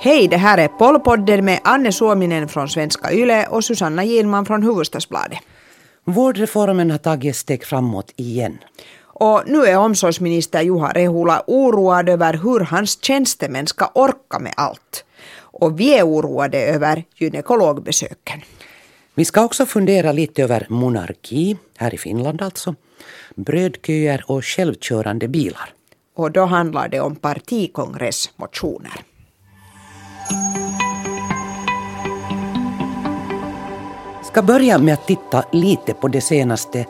Hej, det här är Pollpodden med Anne Suominen från Svenska Yle och Susanna Gilman från Hufvudstadsbladet. Vårdreformen har tagit ett steg framåt igen. Och nu är omsorgsminister Juha Rehula oroad över hur hans tjänstemän ska orka med allt. Och vi är oroade över gynekologbesöken. Vi ska också fundera lite över monarki, här i Finland alltså, brödköer och självkörande bilar. Och då handlar det om partikongressmotioner. ska börja med att titta lite på det senaste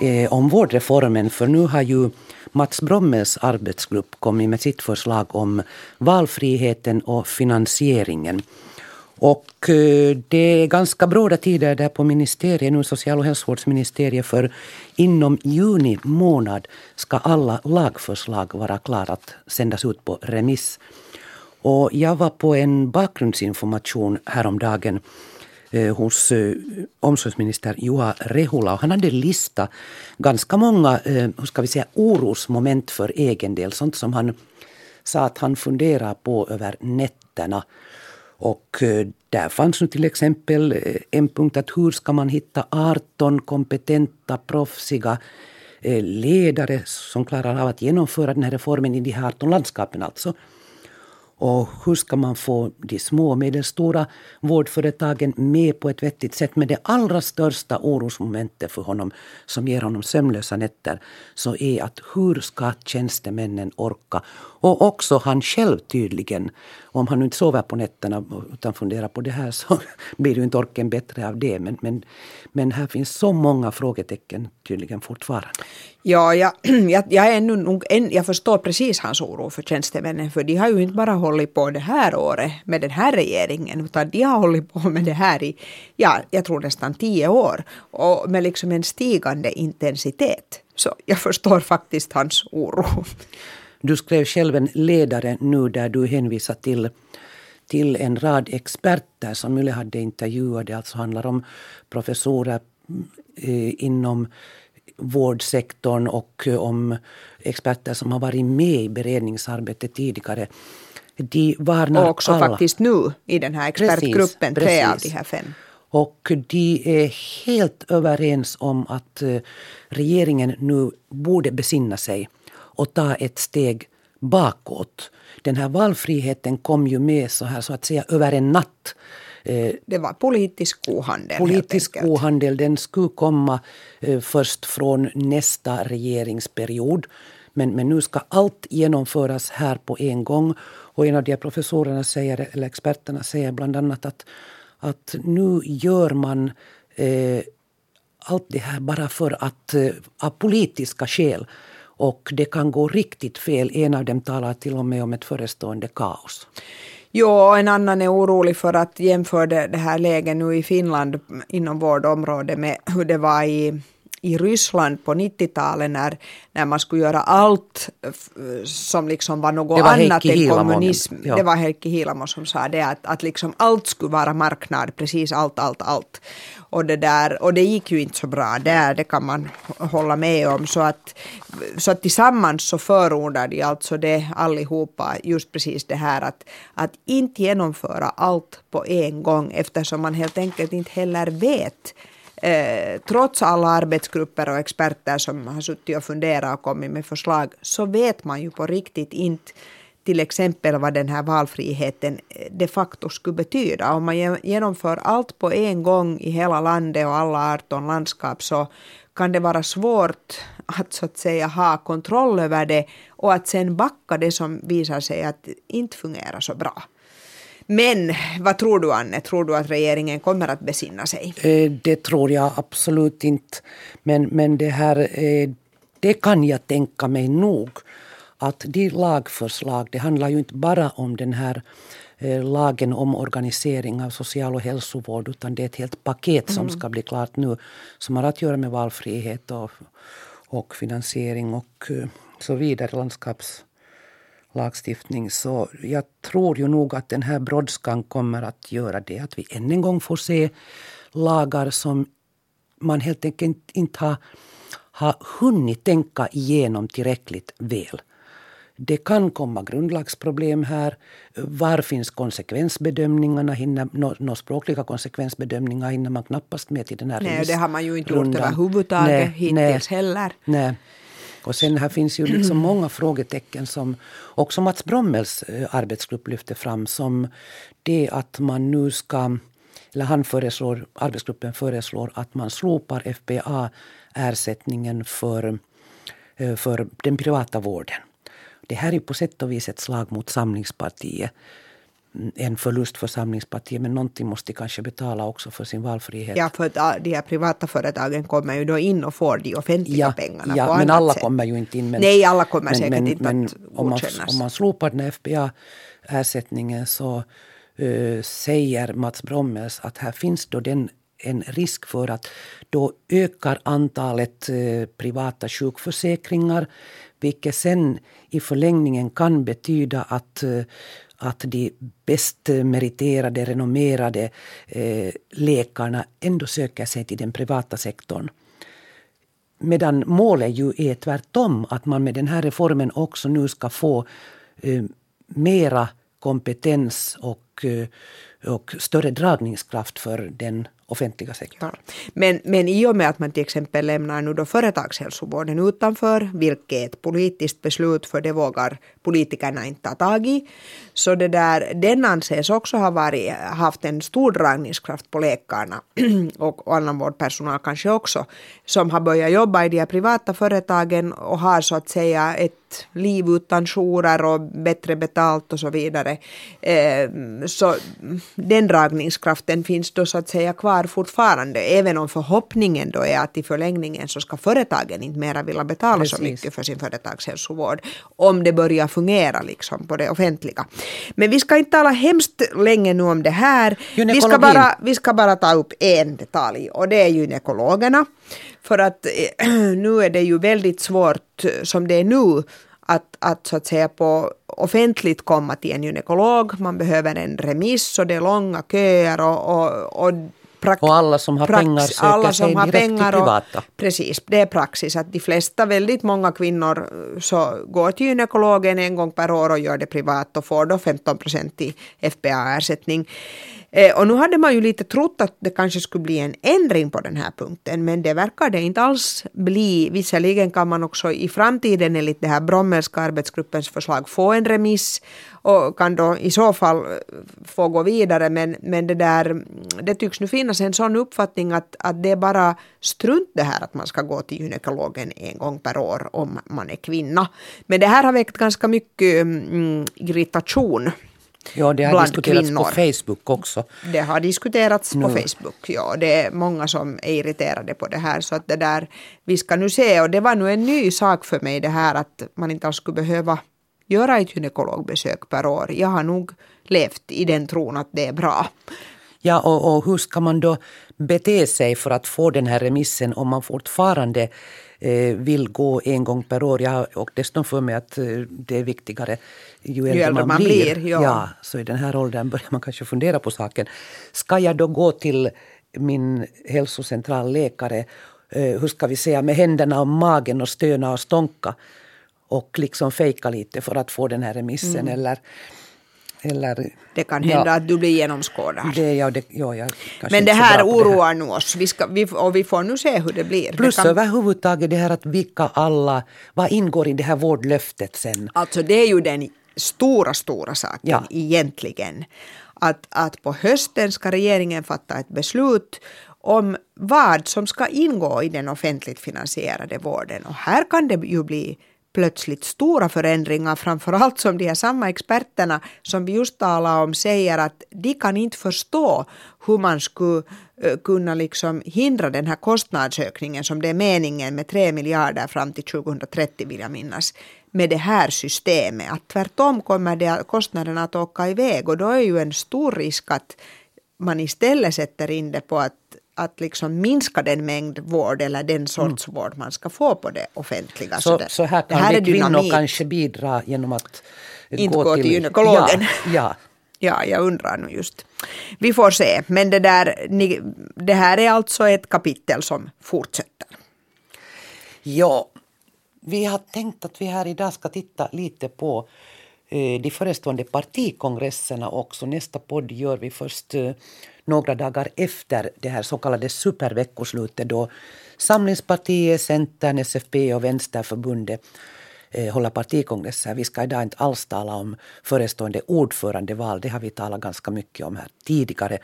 eh, om vårdreformen för nu har ju Mats Brommels arbetsgrupp kommit med sitt förslag om valfriheten och finansieringen. Och eh, det är ganska bråda tider där på ministeriet, nu social och hälsovårdsministeriet, för inom juni månad ska alla lagförslag vara klara att sändas ut på remiss. Och jag var på en bakgrundsinformation häromdagen eh, hos eh, omsorgsminister Juha Rehula. Och han hade lista ganska många eh, hur ska vi säga, orosmoment för egen del. Sånt som han sa att han funderar på över nätterna. Och eh, där fanns nu till exempel eh, en punkt att hur ska man hitta 18 kompetenta, proffsiga eh, ledare som klarar av att genomföra den här reformen i de här 18 landskapen alltså. Och hur ska man få de små och medelstora vårdföretagen med på ett vettigt sätt? Men det allra största orosmomentet för honom som ger honom sömnlösa nätter så är att hur ska tjänstemännen orka? Och också han själv tydligen. Om han nu inte sover på nätterna utan funderar på det här så blir ju inte orken bättre av det. Men, men, men här finns så många frågetecken tydligen fortfarande. Ja, jag, jag, jag, är ännu jag förstår precis hans oro för tjänstemännen, för de har ju inte bara hållit på det här året med den här regeringen, utan de har hållit på med det här i, ja, jag tror nästan tio år, och med liksom en stigande intensitet. Så jag förstår faktiskt hans oro. Du skrev själv en ledare nu där du hänvisar till till en rad experter som Yle hade intervjuat. Det alltså handlar om professorer mm, eh, inom vårdsektorn och eh, om experter som har varit med i beredningsarbetet tidigare. De varnar och också alla. faktiskt nu i den här expertgruppen, precis, tre av de här fem. Och de är helt överens om att eh, regeringen nu borde besinna sig och ta ett steg bakåt. Den här valfriheten kom ju med så här så att säga över en natt. Eh, det var politisk kohandel. Politisk kohandel. Den skulle komma eh, först från nästa regeringsperiod. Men, men nu ska allt genomföras här på en gång. Och en av de professorerna säger, eller experterna säger bland annat att, att nu gör man eh, allt det här bara för att, eh, av politiska skäl. Och det kan gå riktigt fel. En av dem talar till och med om ett förestående kaos. Jo, en annan är orolig för att jämföra det här läget nu i Finland inom vårdområdet med hur det var i i Ryssland på 90-talet när, när man skulle göra allt som liksom var något var annat än kommunism. Ja. Det var Heikki Hiilamo som sa det att, att liksom allt skulle vara marknad, precis allt, allt, allt. Och det, där, och det gick ju inte så bra där, det kan man hålla med om. Så att, så att tillsammans så förordar de alltså det allihopa, just precis det här att, att inte genomföra allt på en gång eftersom man helt enkelt inte heller vet eh, trots alla arbetsgrupper och experter som har suttit och funderat och kommit med förslag så vet man ju på riktigt inte till exempel vad den här valfriheten eh, de facto skulle betyda. Om man genomför allt på en gång i hela landet och alla 18 landskap så kan det vara svårt att så att säga ha kontroll över det och att sen backa det som visar sig att inte fungerar så bra. Men vad tror du Anne, tror du att regeringen kommer att besinna sig? Eh, det tror jag absolut inte. Men, men det här, eh, det kan jag tänka mig nog. Att de lagförslag, det handlar ju inte bara om den här eh, lagen om organisering av social och hälsovård utan det är ett helt paket som mm. ska bli klart nu som har att göra med valfrihet och, och finansiering och så vidare, landskaps lagstiftning. Så jag tror ju nog att den här brådskan kommer att göra det att vi än en gång får se lagar som man helt enkelt inte har, har hunnit tänka igenom tillräckligt väl. Det kan komma grundlagsproblem här. Var finns konsekvensbedömningarna? Hinner, några språkliga konsekvensbedömningar hinner man knappast med till den här Nej, det har man ju inte gjort överhuvudtaget nej, hittills nej, heller. Nej. Och sen här finns ju liksom många frågetecken som också Mats Brommels eh, arbetsgrupp lyfter fram som det att man nu ska eller han föreslår, arbetsgruppen föreslår att man slopar FBA-ersättningen för, eh, för den privata vården. Det här är på sätt och vis ett slag mot Samlingspartiet. En förlust för Samlingspartiet, men någonting måste kanske betala också för sin valfrihet. Ja, för att de här privata företagen kommer ju då in och får de offentliga ja, pengarna ja, på men alla sätt. kommer ju inte in. Men, Nej, alla kommer men, säkert men, inte men att om man, om man slopar den FBA-ersättningen så uh, säger Mats Brommels att här finns då den en risk för att då ökar antalet eh, privata sjukförsäkringar vilket sen i förlängningen kan betyda att, eh, att de bäst meriterade, renommerade eh, läkarna ändå söker sig till den privata sektorn. Medan målet ju är tvärtom, att man med den här reformen också nu ska få eh, mera kompetens och, eh, och större dragningskraft för den offentliga sektorn. Ja. Men, men i och med att man till exempel lämnar nu då företagshälsovården utanför, vilket är ett politiskt beslut för det vågar politikerna inte ta tag i, så det där, den anses också ha varit, haft en stor dragningskraft på läkarna och, och annan vårdpersonal kanske också, som har börjat jobba i de här privata företagen och har så att säga ett liv utan jourer och bättre betalt och så vidare. Eh, så den dragningskraften finns då så att säga kvar fortfarande, även om förhoppningen då är att i förlängningen så ska företagen inte mera vilja betala Precis. så mycket för sin företagshälsovård, om det börjar fungera liksom på det offentliga. Men vi ska inte tala hemskt länge nu om det här. Vi ska, bara, vi ska bara ta upp en detalj och det är gynekologerna. För att nu är det ju väldigt svårt som det är nu att, att så att säga på offentligt komma till en gynekolog. Man behöver en remiss och det är långa köer och, och, och och alla som har prax, pengar söker alla som sig har direkt pengar till privata. Och, precis, det är praxis att de flesta, väldigt många kvinnor så går till gynekologen en gång per år och gör det privat och får då 15 procent i FBA-ersättning. Eh, och nu hade man ju lite trott att det kanske skulle bli en ändring på den här punkten, men det verkar det inte alls bli. Visserligen kan man också i framtiden enligt det här Brommelska arbetsgruppens förslag få en remiss och kan då i så fall eh, få gå vidare, men, men det, där, det tycks nu finnas en sån uppfattning att, att det är bara strunt det här att man ska gå till gynekologen en gång per år om man är kvinna. Men det här har väckt ganska mycket mm, mm irritation Ja, det har diskuterats kvinnor. på Facebook också. Det har diskuterats nu. på Facebook, ja. Det är många som är irriterade på det här. Så att det där, vi ska nu se, och det var nu en ny sak för mig det här att man inte alls skulle behöva göra ett gynekologbesök per år. Jag har nog levt i den tron att det är bra. Ja, och, och hur ska man då bete sig för att få den här remissen om man fortfarande vill gå en gång per år. Jag har och dessutom för mig att eh, det är viktigare ju äldre, ju äldre man, man, blir. blir ja. ja. så i den här åldern börjar man kanske fundera på saken. Ska jag då gå till min hälsocentralläkare, eh, hur ska vi säga, med händerna om magen och stöna och stånka och liksom fejka lite för att få den här remissen mm. eller eller, det kan hända ja, att du blir genomskådad. Det, ja, det, ja, jag Men det här oroar nu oss vi ska, vi, och vi får nu se hur det blir. Plus det kan... överhuvudtaget det här att vilka alla, vad ingår i det här vårdlöftet sen? Alltså det är ju den stora, stora saken ja. egentligen. Att, att på hösten ska regeringen fatta ett beslut om vad som ska ingå i den offentligt finansierade vården. Och här kan det ju bli plötsligt stora förändringar, framförallt som de här samma experterna som vi just talade om säger att de kan inte förstå hur man skulle eh, kunna liksom hindra den här kostnadsökningen som det är meningen med 3 miljarder fram till 2030 vill jag minnas med det här systemet. Att tvärtom kommer det kostnaderna att åka iväg och då är ju en stor risk att man istället sätter in det på att att liksom minska den mängd vård eller den sorts mm. vård man ska få på det offentliga. Så, så, så här kan det här vi kvinnor kanske bidra genom att inte gå till, till gynekologen. Ja, ja. ja, jag undrar nu just. Vi får se, men det, där, ni, det här är alltså ett kapitel som fortsätter. Ja, vi har tänkt att vi här idag ska titta lite på eh, de förestående partikongresserna också. Nästa podd gör vi först eh, några dagar efter det här så kallade superveckoslutet då Samlingspartiet, Centern, SFP och Vänsterförbundet eh, hålla partikongresser. Vi ska idag inte alls tala om förestående ordförandeval. Det har vi talat ganska mycket om här tidigare.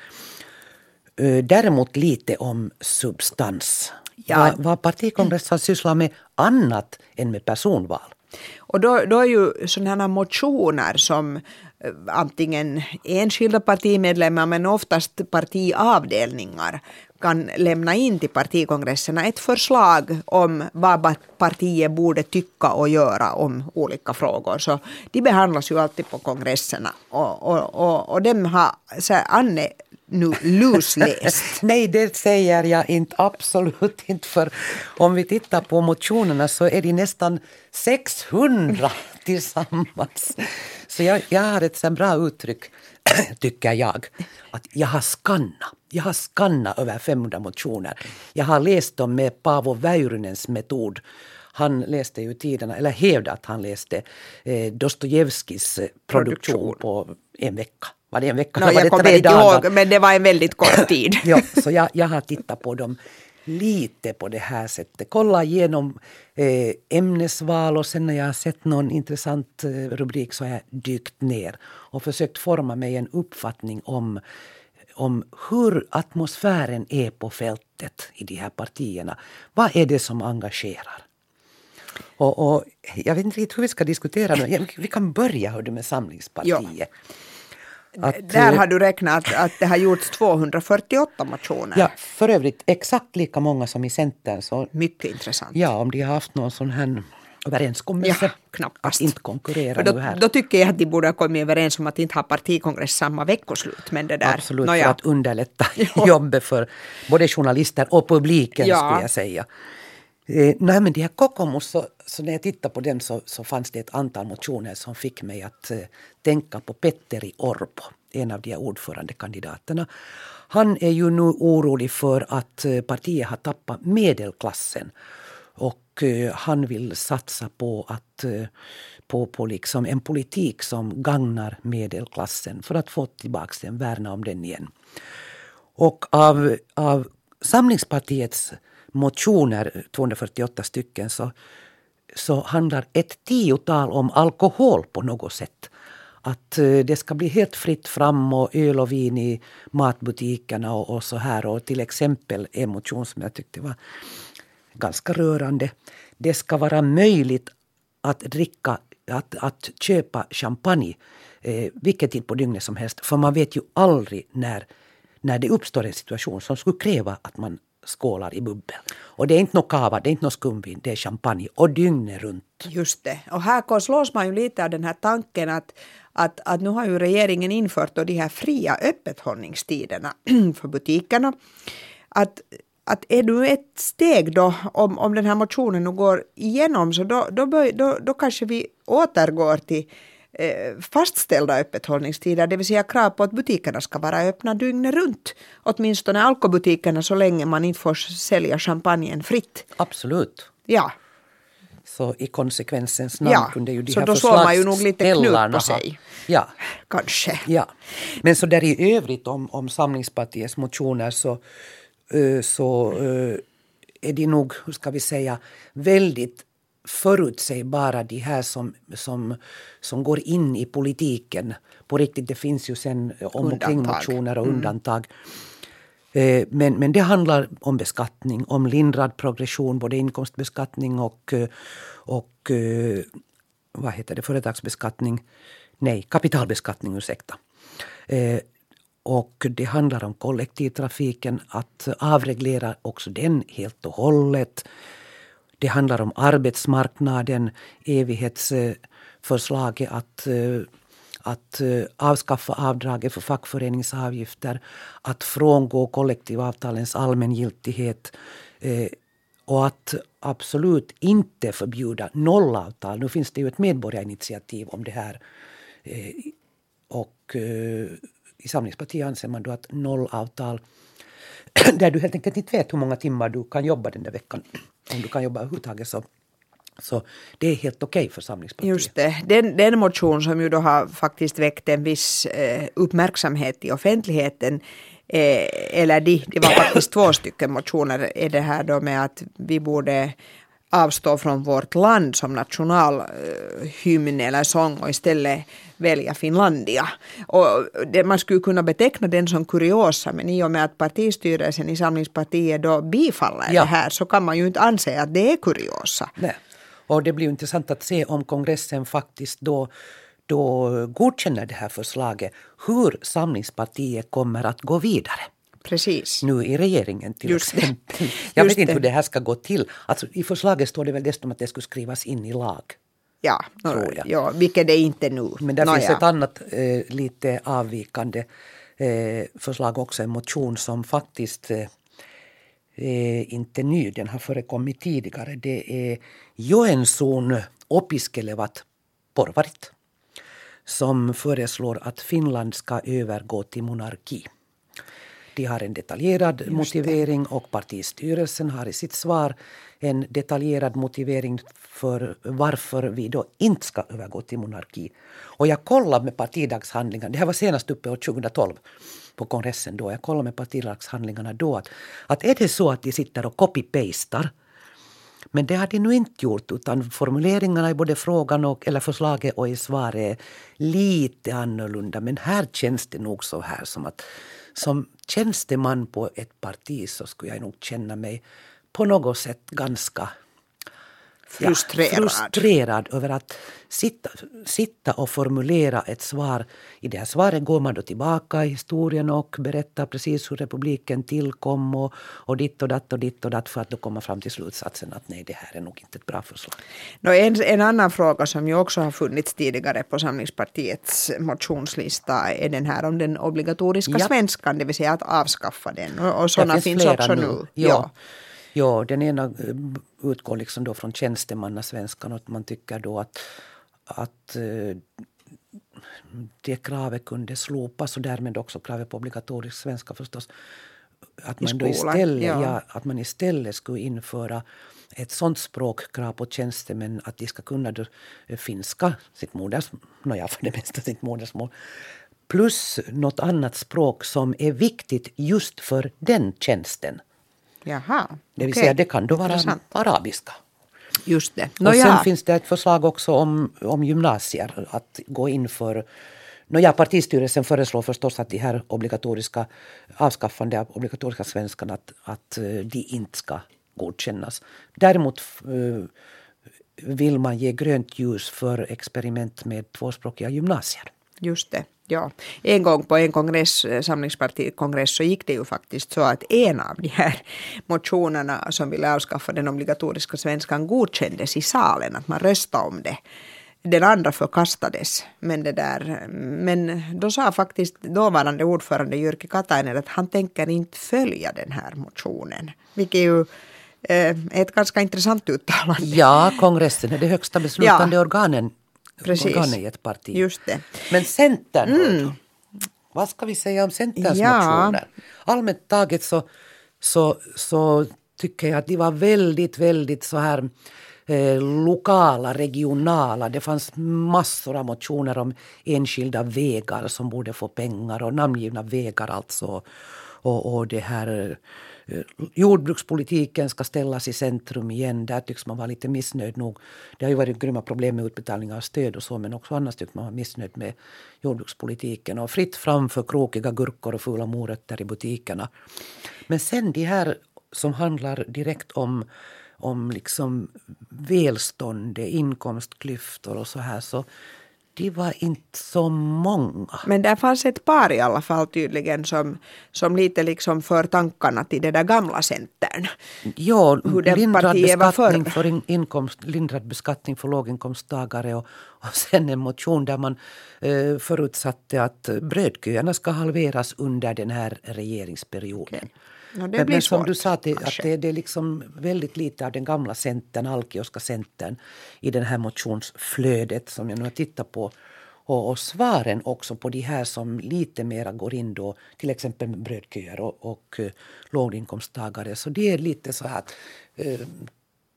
Eh, däremot lite om substans. Ja. Vad, vad partikongressen sysslar med annat än med personval. Och då, då är ju sådana motioner som Eh, antingen enskilda partimedlemmar men oftast partiavdelningar kan lämna in till partikongresserna ett förslag om vad partiet borde tycka och göra om olika frågor. Så de behandlas ju alltid på kongresserna. Och, och, och, och dem har så Anne nu lusläst. Nej, det säger jag inte. Absolut inte. För om vi tittar på motionerna så är de nästan 600 tillsammans. Så jag, jag har ett så bra uttryck, tycker jag, att jag har skannat. Jag har skannat över 500 motioner. Jag har läst dem med Paavo Väyrynens metod. Han läste ju tiderna, eller hävdade att han läste eh, Dostojevskis eh, produktion, produktion på en vecka. Var det en vecka? No, jag kommer inte ihåg, men det var en väldigt kort tid. ja, så jag, jag har tittat på dem lite på det här sättet. Kolla igenom eh, ämnesval och sen när jag har sett någon intressant eh, rubrik så har jag dykt ner och försökt forma mig en uppfattning om, om hur atmosfären är på fältet i de här partierna. Vad är det som engagerar? Och, och jag vet inte riktigt hur vi ska diskutera men Vi kan börja hörde, med Samlingspartiet. Ja. Att, Där har du räknat att det har gjorts 248 motioner. Ja, för övrigt exakt lika många som i Centern. Så, Mycket intressant. Ja, om de har haft någon sån här överenskommelse ja, knappast. att inte konkurrera då, nu här. Då tycker jag att de borde ha kommit överens om att inte ha partikongress samma veckoslut. Men det där, Absolut, för att underlätta jobbet för både journalister och publiken ja. skulle jag säga. Eh, nej men de här Kokomus, så, så, när jag tittade på den så, så fanns det ett antal motioner som fick mig att eh, tänka på Petteri Orpo, en av de här ordförandekandidaterna. Han är ju nu orolig för att eh, partiet har tappat medelklassen. Och eh, han vill satsa på, att, eh, på, på liksom en politik som gagnar medelklassen för att få tillbaka den, värna om den igen. Och av, av Samlingspartiets motioner, 248 stycken, så, så handlar ett tiotal om alkohol på något sätt. Att eh, det ska bli helt fritt fram och öl och vin i matbutikerna och, och så här. Och till exempel en motion som jag tyckte var ganska rörande. Det ska vara möjligt att dricka, att, att köpa champagne eh, vilken tid på dygnet som helst. För man vet ju aldrig när, när det uppstår en situation som skulle kräva att man skålar i bubbel. Och det är inte något kava, det är inte något skumvin, det är champagne och dygnet runt. Just det. Och här slås man ju lite av den här tanken att, att, att nu har ju regeringen infört då de här fria öppethållningstiderna för butikerna. Att, att är du ett steg då, om, om den här motionen nu går igenom, så då, då, då, då kanske vi återgår till fastställda öppethållningstider, det vill säga krav på att butikerna ska vara öppna dygnet runt. Åtminstone alkobutikerna så länge man inte får sälja champagnen fritt. Absolut. Ja. Så i konsekvensens namn ja, kunde ju de så här då slår man ju nog lite knut på sig. Ja. Kanske. Ja. Men så där i övrigt om, om Samlingspartiets motioner så, uh, så uh, är de nog, hur ska vi säga, väldigt förutsägbara de här som, som, som går in i politiken på riktigt. Det finns ju sen om och kringmotioner och mm. undantag. Eh, men, men det handlar om beskattning, om lindrad progression, både inkomstbeskattning och, eh, och eh, vad heter det, företagsbeskattning. Nej, kapitalbeskattning, ursäkta. Och det handlar om kollektivtrafiken, att avreglera också den helt och hållet. Det handlar om arbetsmarknaden, evighetsförslaget att eh, att eh, avskaffa avdraget för fackföreningsavgifter, att frångå kollektivavtalens allmängiltighet eh, och att absolut inte förbjuda nollavtal. Nu finns det ju ett medborgarinitiativ om det här. Och i Samlingspartiet anser man då att nollavtal där du helt enkelt inte vet hur många timmar du kan jobba den där veckan. Om du kan jobba överhuvudtaget så så det är helt okej okay för Samlingspartiet. Just det. Den, den motion som ju då har faktiskt väckt en viss eh, uppmärksamhet i offentligheten eh, eller de, det var faktiskt två stycken motioner, är det här då med att vi borde avstå från vårt land som nationalhymn eller sång och istället välja Finlandia. Och det, man skulle kunna beteckna den som kuriosa men i och med att partistyrelsen i Samlingspartiet då bifaller ja. det här så kan man ju inte anse att det är kuriosa. Nej. Och det blir intressant att se om kongressen faktiskt då då godkänner det här förslaget hur Samlingspartiet kommer att gå vidare. Precis. Nu i regeringen till Just exempel. Det. Jag Just vet inte hur det här ska gå till. Alltså, I förslaget står det väl dessutom att det skulle skrivas in i lag. Ja, ja vilket det inte nu. Men det finns ett annat eh, lite avvikande eh, förslag också, en motion som faktiskt eh, är inte ny, den har förekommit tidigare. Det är Joenssuun opiskelevat porvarit som föreslår att Finland ska övergå till monarki. De har en detaljerad motivering och partistyrelsen har i sitt svar en detaljerad motivering för varför vi då inte ska övergå till monarki. Och jag kollade med partidagshandlingarna, det här var senast uppe år 2012 på kongressen då, jag kollade med partidagshandlingarna då att, att är det så att de sitter och copy-pastar men det har de nu inte gjort utan formuleringarna i både frågan och, eller förslaget och i svaret är lite annorlunda. Men här känns det nog så här som att som tjänsteman på ett parti så skulle jag nog känna mig på något sätt ganska frustrerad. Ja, frustrerad över att sitta, sitta och formulera ett svar. I det här svaret går man då tillbaka i historien och berättar precis hur republiken tillkom och, och ditt och datt och ditt och datt för att då komma fram till slutsatsen att nej, det här är nog inte ett bra förslag. No, en, en annan fråga som ju också har funnits tidigare på Samlingspartiets motionslista är den här om den obligatoriska ja. svenskan, det vill säga att avskaffa den. Och, och sådana finns, finns också nu. nu. Ja. ja. Ja, den ena eh, utgår liksom då från tjänstemannasvenskan och att man tycker då att, att eh, det kravet kunde slopas och därmed också kravet på obligatorisk svenska förstås. Att man, då istället, ja. ja. att man istället skulle införa ett sånt språkkrav på tjänstemän att de ska kunna då, eh, finska, sitt modersmål, nåja för det mesta sitt modersmål, plus något annat språk som är viktigt just för den tjänsten. Jaha, det vill okay. säga det kan då vara Intressant. arabiska. Just det. No, och sen ja. finns det ett förslag också om, om gymnasier. Att gå in för Nåja, partistyrelsen föreslår förstås att de här obligatoriska avskaffande av obligatoriska svenskan att, att eh, de inte ska godkännas. Däremot uh, vill man ge grönt ljus för experiment med tvåspråkiga gymnasier. Just det. Ja, en gång på en kongress, eh, samlingspartikongress så gick det ju faktiskt så att en av de här motionerna som ville avskaffa den obligatoriska svenskan godkändes i salen, att man röstade om det. Den andra förkastades. Men, det där, men då sa faktiskt dåvarande ordförande Jyrki Katainen att han tänker inte följa den här motionen. Vilket ju är eh, ett ganska intressant uttalande. Ja, kongressen är det högsta beslutande ja. organen Precis. organ i ett parti. Just det. Men Centern, mm. vad ska vi säga om Centerns ja. motioner? Allmänt taget så, så, så tycker jag att de var väldigt, väldigt så här eh, lokala, regionala. Det fanns massor av motioner om enskilda vägar som borde få pengar och namngivna vägar alltså. Och, och det här Eh, jordbrukspolitiken ska ställas i centrum igen. Där tycks man vara lite missnöjd nog. Det har ju varit grymma problem med utbetalningar av stöd och så men också annars tycks man vara missnöjd med jordbrukspolitiken. Och fritt fram för krokiga gurkor och fula morötter i butikerna. Men sen de här som handlar direkt om om liksom välstånd, inkomstklyftor och så här så de var inte så många. Men det fanns ett par i alla fall tydligen som, som lite liksom för tankarna till det där gamla Centern. Ja, lindrad beskattning för in, inkomst, lindrad beskattning för låginkomsttagare och, och sen en motion där man eh, förutsatte att brödköerna ska halveras under den här regeringsperioden. Okay. No, det men, men som du sa, att, det, att det, det, är liksom väldigt lite av den gamla centern, alkioska centern i det här motionsflödet som jag nu har tittat på. och, och, svaren också på de här som lite mera går in då, till exempel brödköer och, och uh, låginkomsttagare. Så det är lite så här att uh,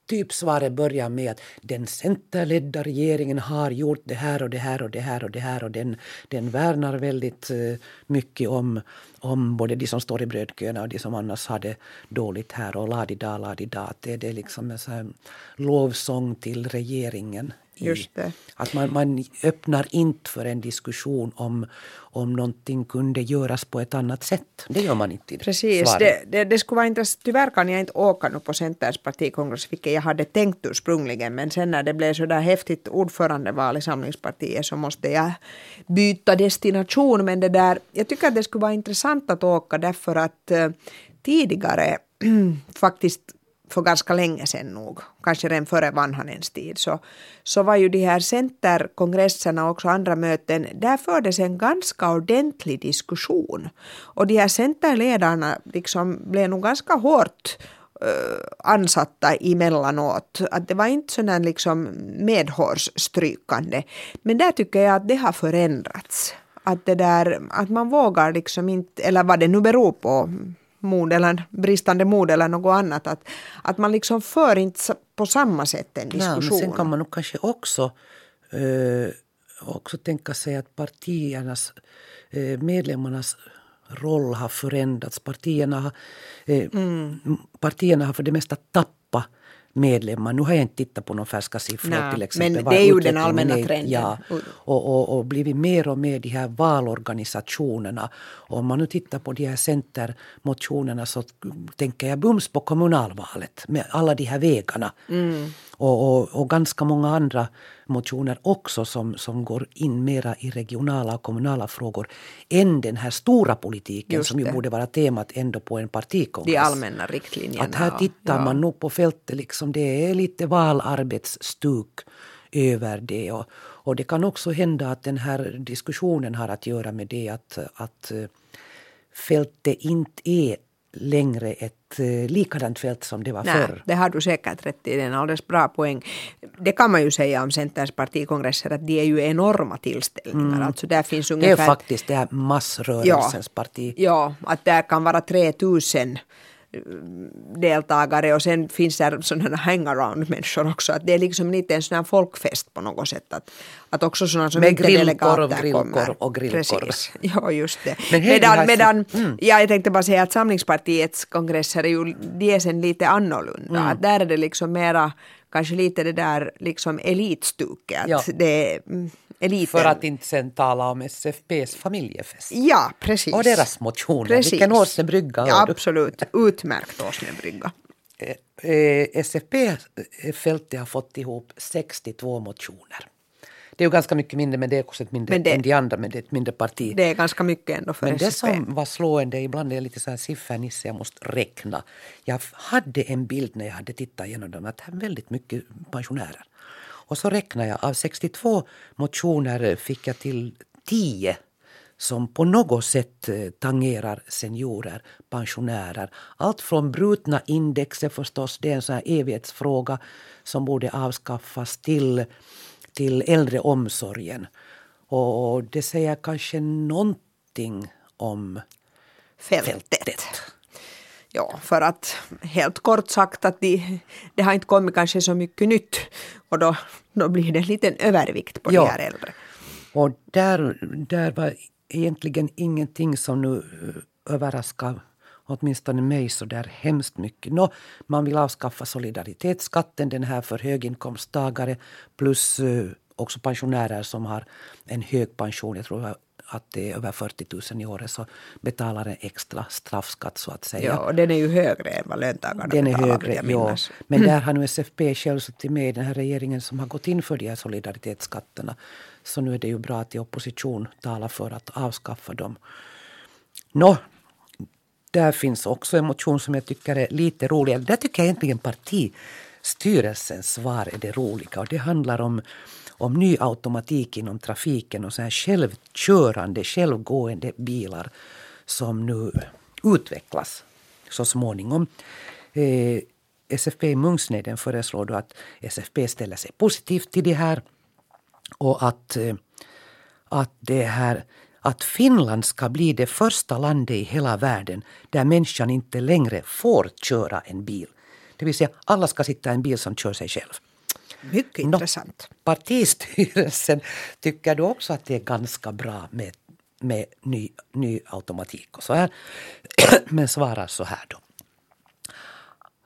typ svaret börjar med att den centerledda regeringen har gjort det här och det här och det här och det här och den, den värnar väldigt eh, mycket om, om både de som står i brödköerna och de som annars har det dåligt här och ladida, ladida. ladi-da. Det, det är liksom en sån lovsång till regeringen Just det. Att man, man öppnar inte för en diskussion om, om någonting kunde göras på ett annat sätt. Det gör man inte i Precis. Det, det, det, skulle vara intressant. Tyvärr kan jag inte åka nu på Centerns partikongress, vilket jag hade tänkt ursprungligen. Men sen när det blev så där häftigt ordförandeval i Samlingspartiet så måste jag byta destination. Men det där, jag tycker att det skulle vara intressant att åka därför att uh, tidigare faktiskt för ganska länge sedan nog, kanske redan före Vanhanens tid, så, så var ju de här centerkongresserna och också andra möten, där fördes en ganska ordentlig diskussion. Och de här centerledarna liksom blev nog ganska hårt äh, ansatta emellanåt. Att det var inte sådär liksom medhårsstrykande. Men där tycker jag att det har förändrats. Att, det där, att man vågar liksom inte, eller vad det nu beror på, mod eller bristande mod eller något annat. Att, att man liksom för inte på samma sätt en diskussion. Ja, men sen kan man nog kanske också, äh, också tänka sig att partiernas, äh, medlemmarnas roll har förändrats. Partierna har, äh, mm. partierna har för det mesta tappat medlemmar. Nu har jag inte tittat på några färska siffror Nej, till exempel. Men det är ju den allmänna trenden. Ja, och, och, och blivit mer och mer de här valorganisationerna. Och om man nu tittar på de här centermotionerna så tänker jag bums på kommunalvalet med alla de här vägarna. Mm. Och, och, och, ganska många andra motioner också som, som går in mera i regionala och kommunala frågor än den här stora politiken som ju borde vara temat ändå på en partikongress. De allmänna riktlinjerna. Att här tittar ja. man nog på fältet, liksom, det är lite valarbetsstuk över det. Och, och det kan också hända att den här diskussionen har att göra med det att, att eh, fältet inte är längre ett eh, likadant fält som det var Nej, förr. Det har du säkert rätt i, det är en alldeles bra poäng. Det kan man ju säga om Centerns partikongresser att de är ju enorma tillställningar. Mm. Alltså där finns ungefär, det är faktiskt det här massrörelsens ja, parti. Ja, att där kan vara 3000 deltagare och sen finns det sådana hangaround-människor också. Att det är liksom lite en sån här folkfest på något sätt. Att, att också sådana som Med inte grillkorv, grillkorv och grillkorv. Precis, ja just det. Men medan, medan mm. ja, jag tänkte bara säga att Samlingspartiets kongresser är ju de är sen lite annorlunda. Mm. Att där är det liksom mera kanske lite det där liksom elitstuket. Ja. Det, mm, eliten. För att inte sen tala om SFPs familjefest. Ja, precis. Och deras motioner. Precis. Vilken åsnebrygga ja, Absolut, utmärkt åsnebrygga. Eh, eh, SFP-fältet har fått ihop 62 motioner. Det är ju ganska mycket mindre, men det är också ett mindre det, än de andra, men det är ett mindre parti. Det är ganska mycket ändå för Men SFP. det som var slående, ibland är jag lite så här siffernisse, jag måste räkna. Jag hade en bild när jag hade tittat igenom dem, att det är väldigt mycket pensionärer. Och så räknar jag, av 62 motioner fick jag till 10 som på något sätt eh, tangerar seniorer, pensionärer. Allt från brutna indexet förstås, det är en sån här evighetsfråga som borde avskaffas till, till äldreomsorgen. Och det säger kanske någonting om fältet. fältet. Ja, för att helt kort sagt att de, det har inte kommit kanske så mycket nytt och då, då blir det en liten övervikt på ja. de här äldre. Och där, där var egentligen ingenting som nu eh, överraskar åtminstone mig så där hemskt mycket. Nå, man vill avskaffa solidaritetsskatten, den här för höginkomsttagare plus uh, också pensionärer som har en hög pension. Jag tror att det är över 40 000 i året så betalar en extra straffskatt så att säga. Ja, och den är ju högre än vad löntagarna den är betalar. Högre, ja. Men där har nu SFP själv suttit med i den här regeringen som har gått in för de här solidaritetsskatterna. Så nu är det ju bra att i opposition talar för att avskaffa dem. Nå, där finns också en motion som jag tycker är lite rolig. Där tycker jag egentligen styrelsens svar är det roliga. Och det handlar om om ny automatik inom trafiken och så här självkörande, självgående bilar som nu utvecklas så småningom. Eh, SFP i Munksneden föreslår då att SFP ställer sig positivt till det här och att, eh, att det här att Finland ska bli det första landet i hela världen där människan inte längre får köra en bil. Det vill säga alla ska sitta i en bil som kör sig själv. Mycket intressant. Partistyrelsen tycker du också att det är ganska bra med, med ny, ny automatik och så här. Men svarar så här då.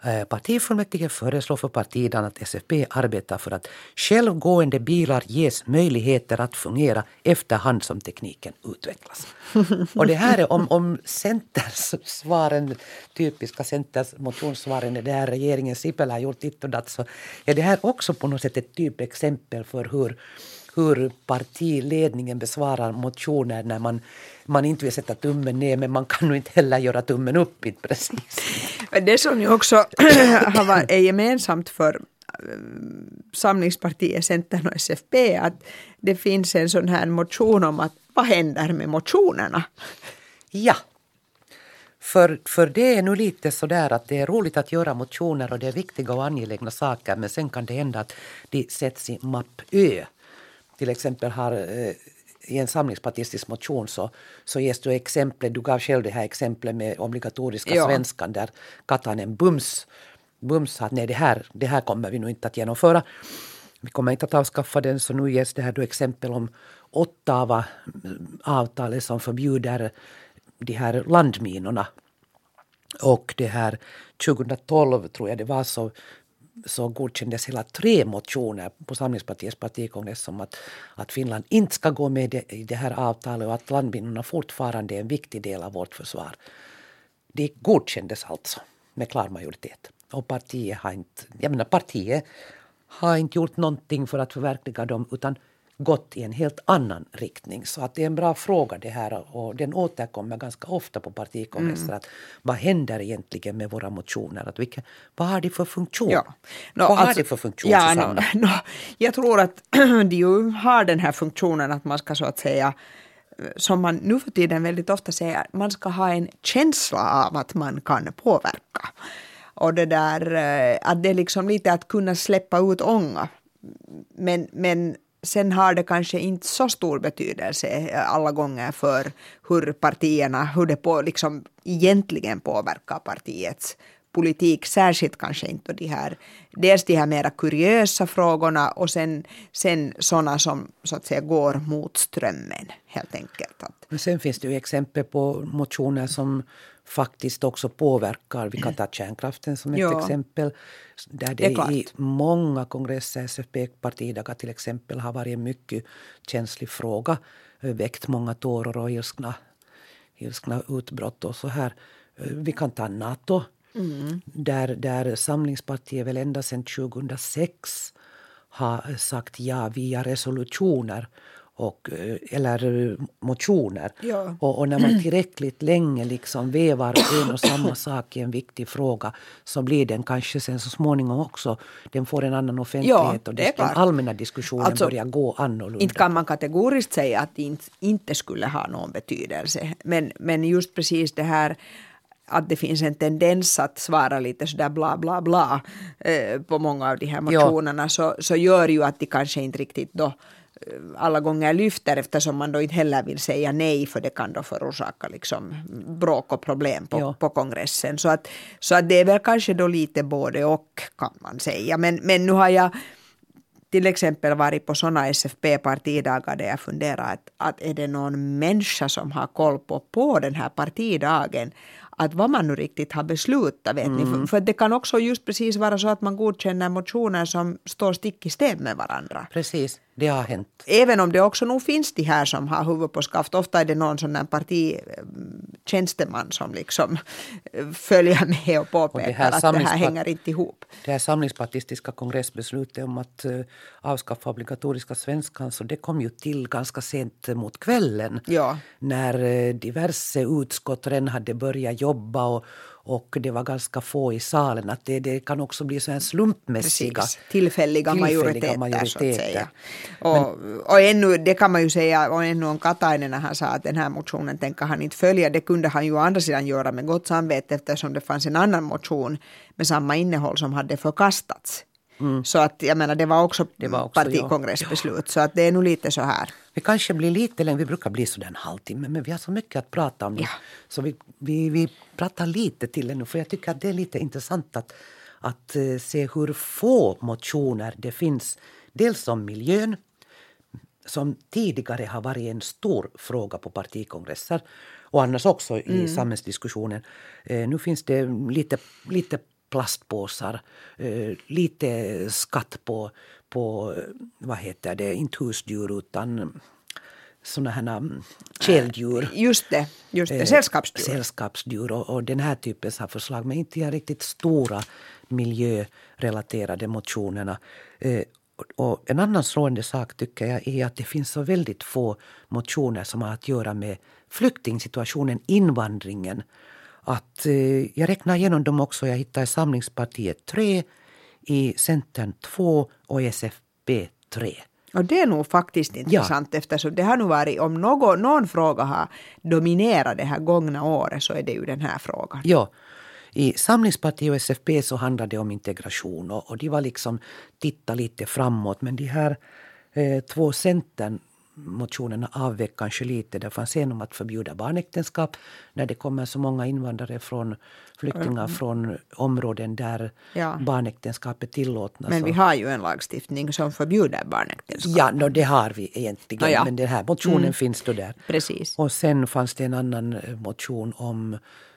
Eh, partifullmäktige föreslår för partidan att SFP arbetar för att självgående bilar ges möjligheter att fungera efterhand som tekniken utvecklas. Och det här är om, om Centerns svaren, typiska Centers motionssvaren, det här regeringen Sipilä har gjort ditt och datt, så är det här också på något sätt ett typexempel för hur hur partiledningen besvarar motioner när man, man inte vill sätta tummen ner men man kan nog inte heller göra tummen upp. Inte precis. Det som ju också är gemensamt för eh, Samlingspartiet, Centern och SFP att det finns en sån här motion om att vad händer med motionerna? Ja, för, för det är nu lite så där att det är roligt att göra motioner och det är viktiga och angelägna saker men sen kan det hända att de sätts i mapp Ö till exempel har eh, i en samlingspartistisk motion så, så ges du exempel, du gav själv det här exemplet med obligatoriska ja. svenskan där Katainen bums, bums att nej det här, det här kommer vi nog inte att genomföra. Vi kommer inte att avskaffa den så nu ges det här då exempel om Ottawa avtalet som förbjuder de här landminorna. Och det här 2012 tror jag det var så så godkändes hela tre motioner på Samlingspartiets partikongress om att, att Finland inte ska gå med i det här avtalet och att landminorna fortfarande är en viktig del av vårt försvar. Det godkändes alltså med klar majoritet. Och partiet har inte, jag menar partiet har inte gjort någonting för att förverkliga dem utan gått i en helt annan riktning. Så att det är en bra fråga det här och den återkommer ganska ofta på partikongresser. Mm. Att vad händer egentligen med våra motioner? Att vilka, vad har de för funktion? Ja. No, vad alltså, har de för funktion, ja, no, no, Jag tror att de ju har den här funktionen att man ska så att säga som man nu för tiden väldigt ofta säger, man ska ha en känsla av att man kan påverka. Och det där eh, att det är liksom lite att kunna släppa ut ånga. Men, men sen har det kanske inte så stor betydelse eh, alla gånger för hur partierna, hur det på, liksom egentligen påverkar partiets politik, särskilt kanske inte de här, dels de här mera kuriösa frågorna och sen, sen sådana som så att säga går mot strömmen helt enkelt. Men sen finns det ju exempel på motioner som faktiskt också påverkar. Vi kan ta kärnkraften som ett ja. exempel. Där det, det i många kongresser, SFP-partidagar till exempel, har varit en mycket känslig fråga. Väckt många tårar och ilskna, ilskna utbrott och så här. Vi kan ta Nato. Mm. Där, där Samlingspartiet väl ända sedan 2006 har sagt ja via resolutioner och, eh, eller motioner. Ja. Och, och, när man tillräckligt länge liksom vevar en och samma sak i en viktig fråga så blir den kanske sen så småningom också, den får en annan offentlighet ja, och den allmänna diskussionen alltså, börjar gå annorlunda. Inte kan man kategoriskt säga att det inte, inte skulle ha någon betydelse. Men, men just precis det här att det finns en tendens att svara lite sådär bla bla bla eh, på många av de här motionerna så, så gör ju att de kanske inte riktigt då alla gånger lyfter eftersom man då inte heller vill säga nej för det kan då förorsaka liksom bråk och problem på, på kongressen. Så att, så att det är väl kanske då lite både och kan man säga. Men, men nu har jag till exempel varit på sådana SFP-partidagar där jag funderar att, att är det någon människa som har koll på, på den här partidagen att vad man nu riktigt har beslutat. Vet mm. ni? För, för, det kan också just precis vara så att man godkänner motioner som står stick i stäv med varandra. Precis, det har hänt. Även om det också nog finns de här som har huvud på skaft. Ofta är det någon sån där partitjänsteman som liksom följer med och påpekar och att det här hänger inte ihop. Det här samlingspartistiska kongressbeslutet om att uh, avskaffa obligatoriska svenskan så det kom ju till ganska sent mot kvällen. Ja. När uh, diverse utskott redan hade börjat jobba och, och det var ganska få i salen. Att det, det kan också bli så här slumpmässiga Precis. tillfälliga, tillfälliga majoriteter, majoriteter. Så att säga. Och, Men, och ännu, det kan man ju säga, och ännu om Katainen när han sa att den här motionen tänker han inte följa, det kunde han ju å andra sidan göra med gott samvete eftersom det fanns en annan motion med samma innehåll som hade förkastats. Så att jag menar det var också, Det var också, ja. partikongressbeslut. Så att det är nog lite så här. Vi kanske blir lite längre, vi brukar bli sådär en halvtimme, men vi har så mycket att prata om nu. Ja. Så vi, vi, vi pratar lite till det nu, för jag tycker att det är lite intressant att, att eh, se hur få motioner det finns. Dels om miljön, som tidigare har varit en stor fråga på partikongresser och annars också i samhällsdiskussionen. Eh, nu finns det lite, lite plastpåsar, eh, lite skatt på, på, eh, vad heter det, inte husdjur utan såna här mm, käldjur. Just det, just det. Eh, sällskapsdjur. sällskapsdjur och, och den här typen av förslag men inte de riktigt stora miljörelaterade motionerna. Eh, och, och en annan slående sak tycker jag är att det finns så väldigt få motioner som har att göra med flyktingsituationen, invandringen. Att, eh, jag räknar igenom dem också. Jag hittar i Samlingspartiet tre, i Centern två och i SFP tre. Och det är nog faktiskt intressant eftersom det har nog varit, om någon, någon fråga har dominerat det här gångna året så är det ju den här frågan. Ja. I Samlingspartiet och SFP så handlade det om integration och, och de var liksom titta lite framåt men de här eh, två Centern motionerna avvek kanske lite. Det fanns en om att förbjuda barnäktenskap när det kommer så många invandrare från flyktingar från områden där Mm. Ja. barnäktenskap är tillåtna. Men vi har ju en lagstiftning som förbjuder barnäktenskap. Ja, no, det har vi egentligen. Ja. Men den här motionen finns då där. Precis. Och sen fanns det en annan eh, motion om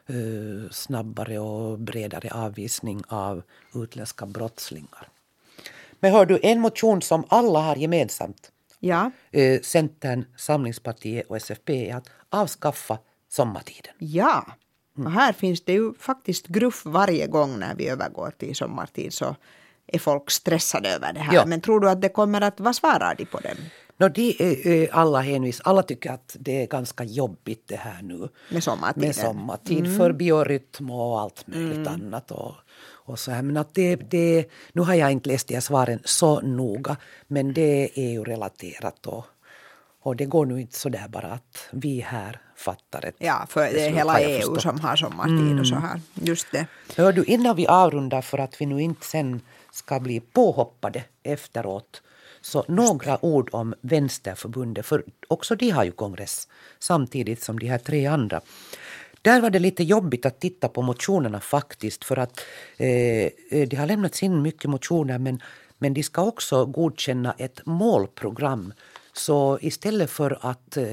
eh, snabbare och bredare avvisning av utländska brottslingar. Men hör du, en motion som alla har gemensamt, Ja, eh, Centern, Samlingspartiet och SFP, är att avskaffa sommartiden. ja. Och här finns det ju faktiskt gruff varje gång när vi övergår till sommartid så är folk stressade över det här. Ja. Men tror du att det kommer att, vad svarar de på dem No, de är alla hänvis, alla tycker att det är ganska jobbigt det här nu. med sommartiden? med sommartid för biorytm och allt möjligt annat. Och, och så här. Men att det, det, nu har jag inte läst de här svaren så noga men det är ju relaterat och, och det går nu inte så där bara att vi här fattar ett Ja, för det är hela EU som har sommartid och så här. Just det. Hör du, innan vi avrundar för att vi nu inte sen ska bli påhoppade efteråt så några ord om Vänsterförbundet, för också de har ju kongress samtidigt som de här tre andra. Där var det lite jobbigt att titta på motionerna faktiskt för att eh, eh det har lämnats in mycket motioner men, men de ska också godkänna ett målprogram. Så istället för att, eh,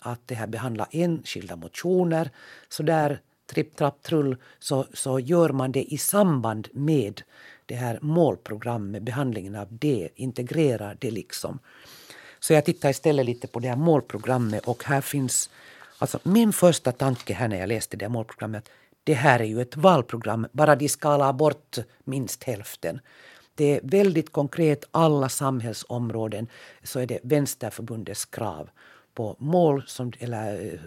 att det här behandla enskilda motioner så där tripp, trapp, trull så, så gör man det i samband med det här målprogrammet, behandlingen av det, integrerar det liksom. Så jag tittar istället lite på det här målprogrammet och här finns, alltså min första tanke här när jag läste det här målprogrammet, det här är ju ett valprogram, bara de skalar bort minst hälften. Det är väldigt konkret, alla samhällsområden så är det Vänsterförbundets krav på mål som, eller eh,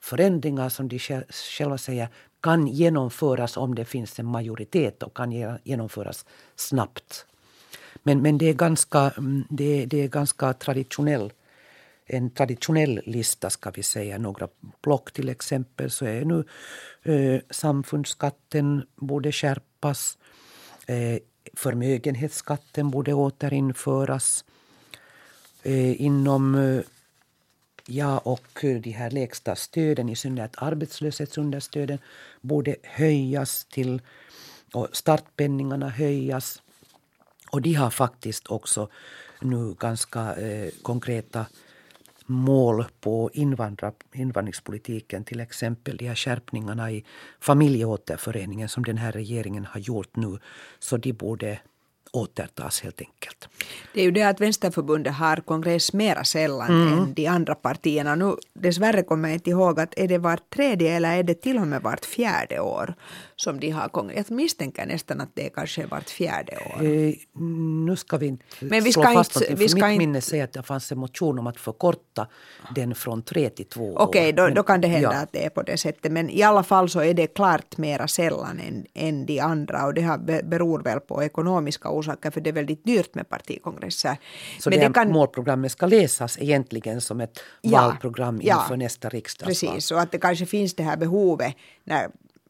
förändringar som de själva säger kan genomföras om det finns en majoritet och kan genomföras snabbt. Men, men det är ganska, mm, det, det är ganska traditionell en traditionell lista ska vi säga. Några block till exempel så är nu eh, samfundsskatten borde skärpas. Eh, förmögenhetsskatten borde återinföras. Eh, inom eh, Ja, och de här lägsta stöden, i synnerhet arbetslöshetsunderstöden, borde höjas till och startpenningarna höjas. Och de har faktiskt också nu ganska eh, konkreta mål på invandringspolitiken. Till exempel de här skärpningarna i familjeåterföreningen som den här regeringen har gjort nu. Så de borde återtas helt enkelt. Det är ju det att Vänsterförbundet har kongress mera sällan Mm. än de andra partierna. Nu, dessvärre kommer jag inte ihåg att är det vart tredje eller är det till och med vart fjärde år som de har kongress. Jag misstänker nästan att det är kanske vart fjärde år. Eh, nu ska vi inte Men vi slå ska fast inte- vi ska mitt inte- minne säger att det fanns en motion om att förkorta den från tre till två år. Okej, då, Men- då kan det hända ja. att det är på det sättet. Men i alla fall så är det klart mera sällan än, än de andra. Och det beror väl på ekonomiska orsaker för det är väldigt dyrt med partikongresser. Så Men det, här målprogrammet ska läsas egentligen som ett Ja, valprogram ja. inför nästa riksdagsval. Precis, och att det kanske finns det här behovet när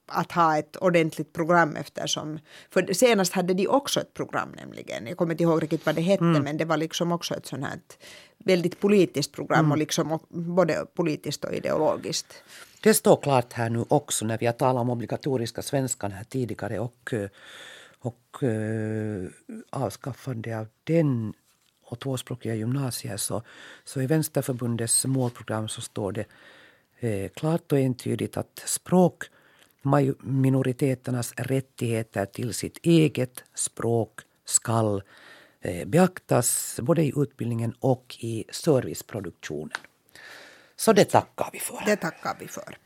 att ha ett ordentligt program eftersom, för senast hade de också ett program nämligen, jag kommer inte ihåg riktigt vad det hette mm. men det var liksom också ett sånt här väldigt politiskt program mm. och liksom både politiskt och ideologiskt. Det står klart här nu också när vi har talat om obligatoriska svenskan här tidigare och, och eh, avskaffande av den och tvåspråkiga gymnasier så, så i Vänsterförbundets målprogram så står det eh, klart och entydigt att språk minoriteternas rättigheter till sitt eget språk skall eh, beaktas både i utbildningen och i serviceproduktionen. Så det tackar vi för. Det tackar vi för.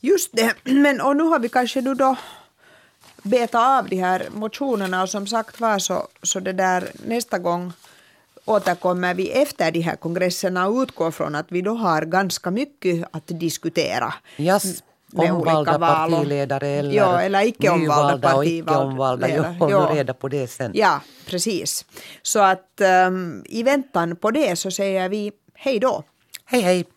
Just det, men och nu har vi kanske nu då beta av de här motionerna och som sagt var så, så det där nästa gång återkommer vi efter de här kongresserna och utgår från att vi då har ganska mycket att diskutera. Yes. Omvalda partiledare eller, ja, eller icke omvalda och icke omvalda. Jag ja. reda på det sen. Ja, precis. Så att um, i väntan på det så säger vi hej då. Hej hej.